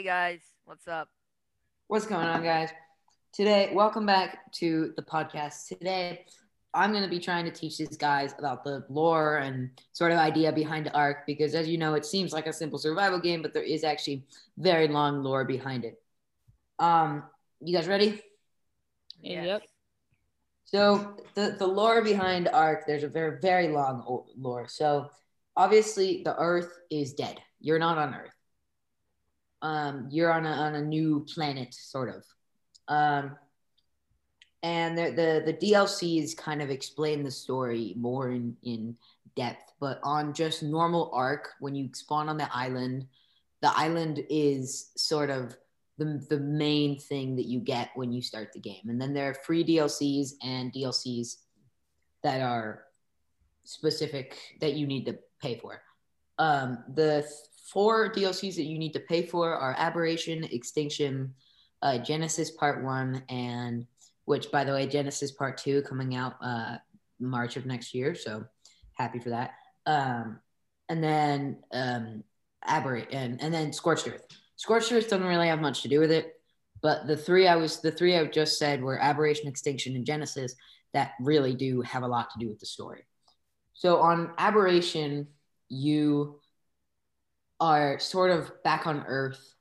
Hey guys, what's up? What's going on, guys? Today, welcome back to the podcast. Today, I'm going to be trying to teach these guys about the lore and sort of idea behind Ark because, as you know, it seems like a simple survival game, but there is actually very long lore behind it. Um, you guys ready? Yes. Yep. So the the lore behind Ark, there's a very very long lore. So obviously, the Earth is dead. You're not on Earth. Um, you're on a on a new planet, sort of. Um, and the, the the DLCs kind of explain the story more in in depth. But on just normal Ark when you spawn on the island, the island is sort of the, the main thing that you get when you start the game. And then there are free DLCs and DLCs that are specific that you need to pay for. Um, the th- four DLCs that you need to pay for are Aberration, Extinction, uh, Genesis Part 1, and which, by the way, Genesis Part 2 coming out uh, March of next year. So happy for that. Um, and then um, Aberrate, and, and then Scorched Earth. Scorched Earth doesn't really have much to do with it, but the three I was the three I just said were Aberration, Extinction, and Genesis that really do have a lot to do with the story. So on Aberration, you are sort of back on Earth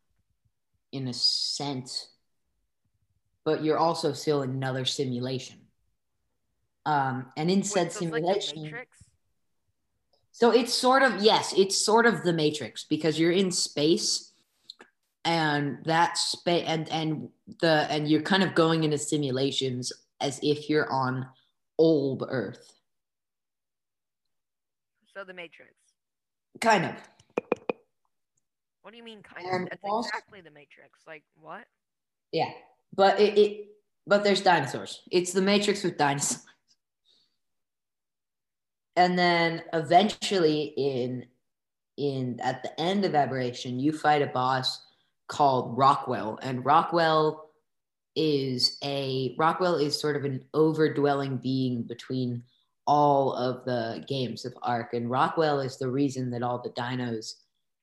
in a sense, but you're also still in another simulation. Um, and in said Wait, so it's like simulation, Matrix? so it's sort of yes, it's sort of the Matrix because you're in space, and that space and and the and you're kind of going into simulations as if you're on old Earth, So the Matrix. kind of. What do you mean kind And of? That's also- exactly the Matrix. Like what? Yeah, but it, it but there's dinosaurs. It's the Matrix with dinosaurs. And then eventually in in at the end of Aberration, you fight a boss called Rockwell, and Rockwell is a Rockwell is sort of an overdwelling being between all of the games of Ark, and Rockwell is the reason that all the dinos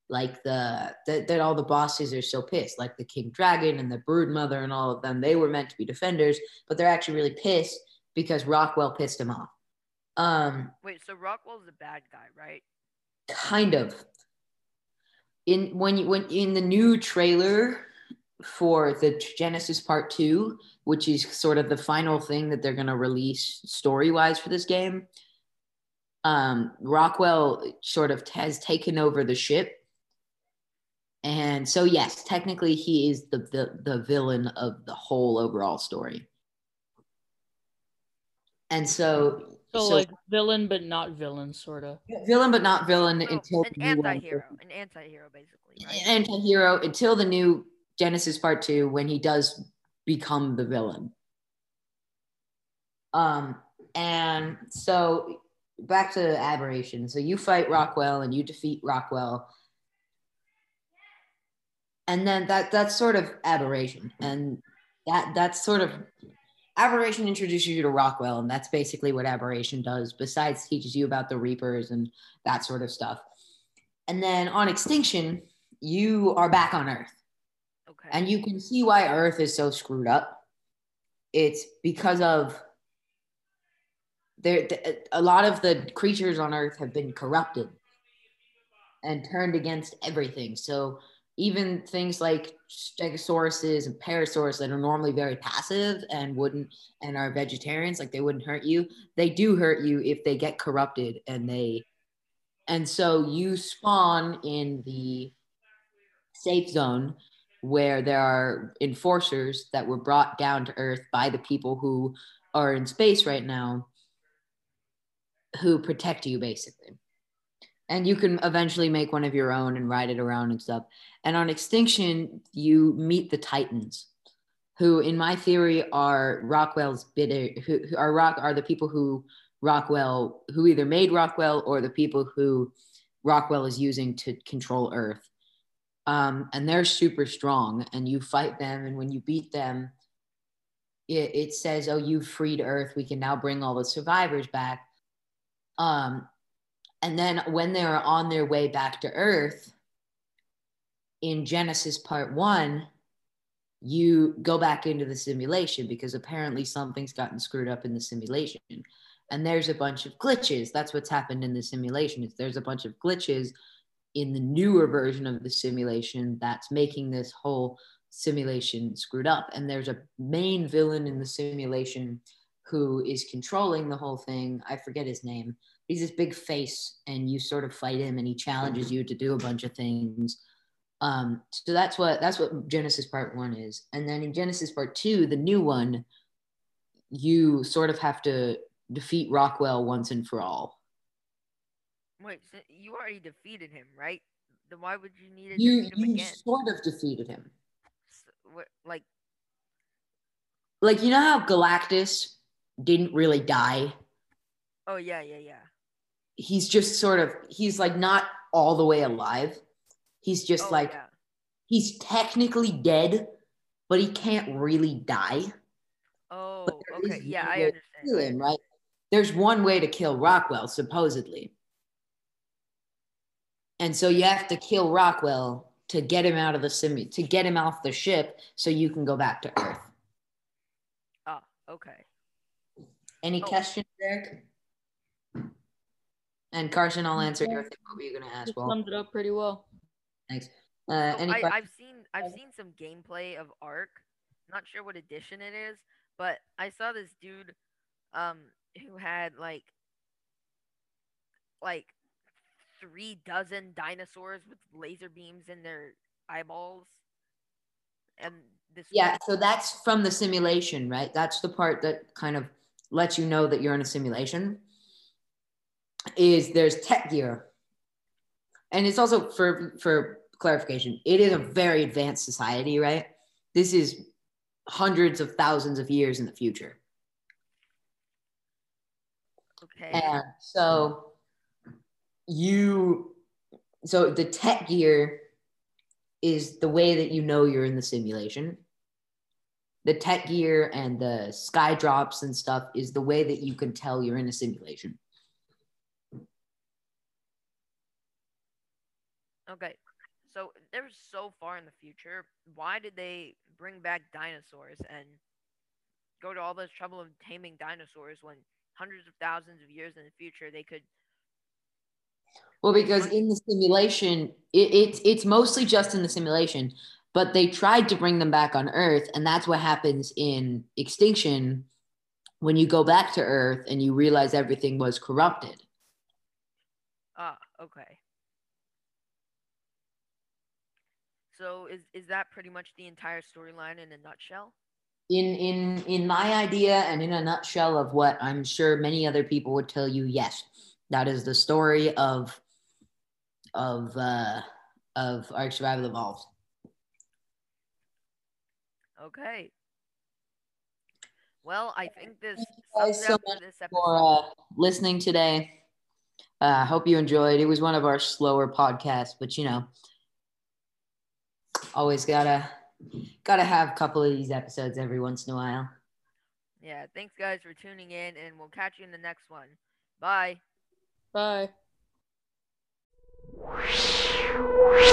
like the that, that all the bosses are so pissed like the king dragon and the brood mother and all of them they were meant to be defenders but they're actually really pissed because rockwell pissed them off um Wait, so Rockwell's the bad guy, right? kind of in when you when in the new trailer for the genesis part 2 which is sort of the final thing that they're going to release story wise for this game um rockwell sort of has taken over the ship and so yes technically he is the the, the villain of the whole overall story and so So, So- like villain, but not villain, sort of. villain but not villain So, until an the new one. anti-hero, an anti-hero basically, right? anti-hero until the new Genesis Part Two when he does become the villain. Um, and so back to aberration. So you fight Rockwell and you defeat Rockwell, and then that that's sort of aberration, and that that's sort of aberration introduces you to Rockwell, and that's basically what aberration does. Besides, teaches you about the Reapers and that sort of stuff. And then on extinction, you are back on Earth. okay. And you can see why Earth is so screwed up. It's because of there a lot of the creatures on Earth have been corrupted and turned against everything. So even things like stegosauruses and parasaurs that are normally very passive and wouldn't and are vegetarians, like they wouldn't hurt you, they do hurt you if they get corrupted and they and so you spawn in the safe zone where there are enforcers that were brought down to earth by the people who are in space right now who protect you basically and you can eventually make one of your own and ride it around and stuff. And on extinction you meet the titans who in my theory are rockwell's bitter who, who are rock are the people who rockwell who either made rockwell or the people who rockwell is using to control earth. Um, and they're super strong and you fight them and when you beat them it, it says oh you've freed earth. We can now bring all the survivors back. Um, and then when they're on their way back to earth in Genesis Part One, you go back into the simulation because apparently something's gotten screwed up in the simulation. And there's a bunch of glitches. That's what's happened in the simulation. Is there's a bunch of glitches in the newer version of the simulation that's making this whole simulation screwed up. And there's a main villain in the simulation who is controlling the whole thing. I forget his name he's this big face and you sort of fight him and he challenges you to do a bunch of things um, so that's what that's what Genesis Part One is, and then in Genesis Part Two, the new one, you sort of have to defeat Rockwell once and for all. Wait, so you already defeated him, right? Then why would you need to You defeat him you again? sort of defeated him, S- what- Like, like you know how Galactus didn't really die. oh yeah, yeah, yeah. He's just sort of he's like not all the way alive. He's just oh, like yeah. he's technically dead, but he can't really die. Oh, okay, yeah, I understand. him, right? There's one way to kill Rockwell, supposedly. And so you have to kill Rockwell to get him out of the sim to get him off the ship so you can go back to Earth. Ah, okay. Any Oh. questions, Derek? And Carson, I'll answer your thing. What were you gonna ask? Well, summed it up pretty well. thanks. Uh, So any I, I've seen I've seen some gameplay of Ark. Not sure what edition it is, but I saw this dude um who had like like three dozen dinosaurs with laser beams in their eyeballs. And this Yeah, so that's from the simulation, right? That's the part that kind of lets you know that you're in a simulation. Is there's tech gear, and it's also for for clarification. It is a very advanced society, right? This is hundreds of thousands of years in the future, okay. and so you, so the tech gear is the way that you know you're in the simulation the tech gear and the sky drops and stuff is the way that you can tell you're in a simulation. Okay. So they're so far in the future. Why did they bring back dinosaurs and go to all this trouble of taming dinosaurs when hundreds of thousands of years in the future they could Well, because in the simulation, it, it's it's mostly just in the simulation, but they tried to bring them back on Earth, and that's what happens in Extinction when you go back to Earth and you realize everything was corrupted. Ah, okay. So is is that pretty much the entire storyline in a nutshell? In in in my idea and in a nutshell of what I'm sure many other people would tell you, yes, that is the story of of uh, of Ark Survival Evolved. Okay. Well, I think this guys sums it so for much for uh, listening today. I uh, hope you enjoyed. It was one of our slower podcasts, but you know, always gotta gotta have a couple of these episodes every once in a while. Yeah, thanks guys for tuning in and we'll catch you in the next one. Bye. Bye. Wow.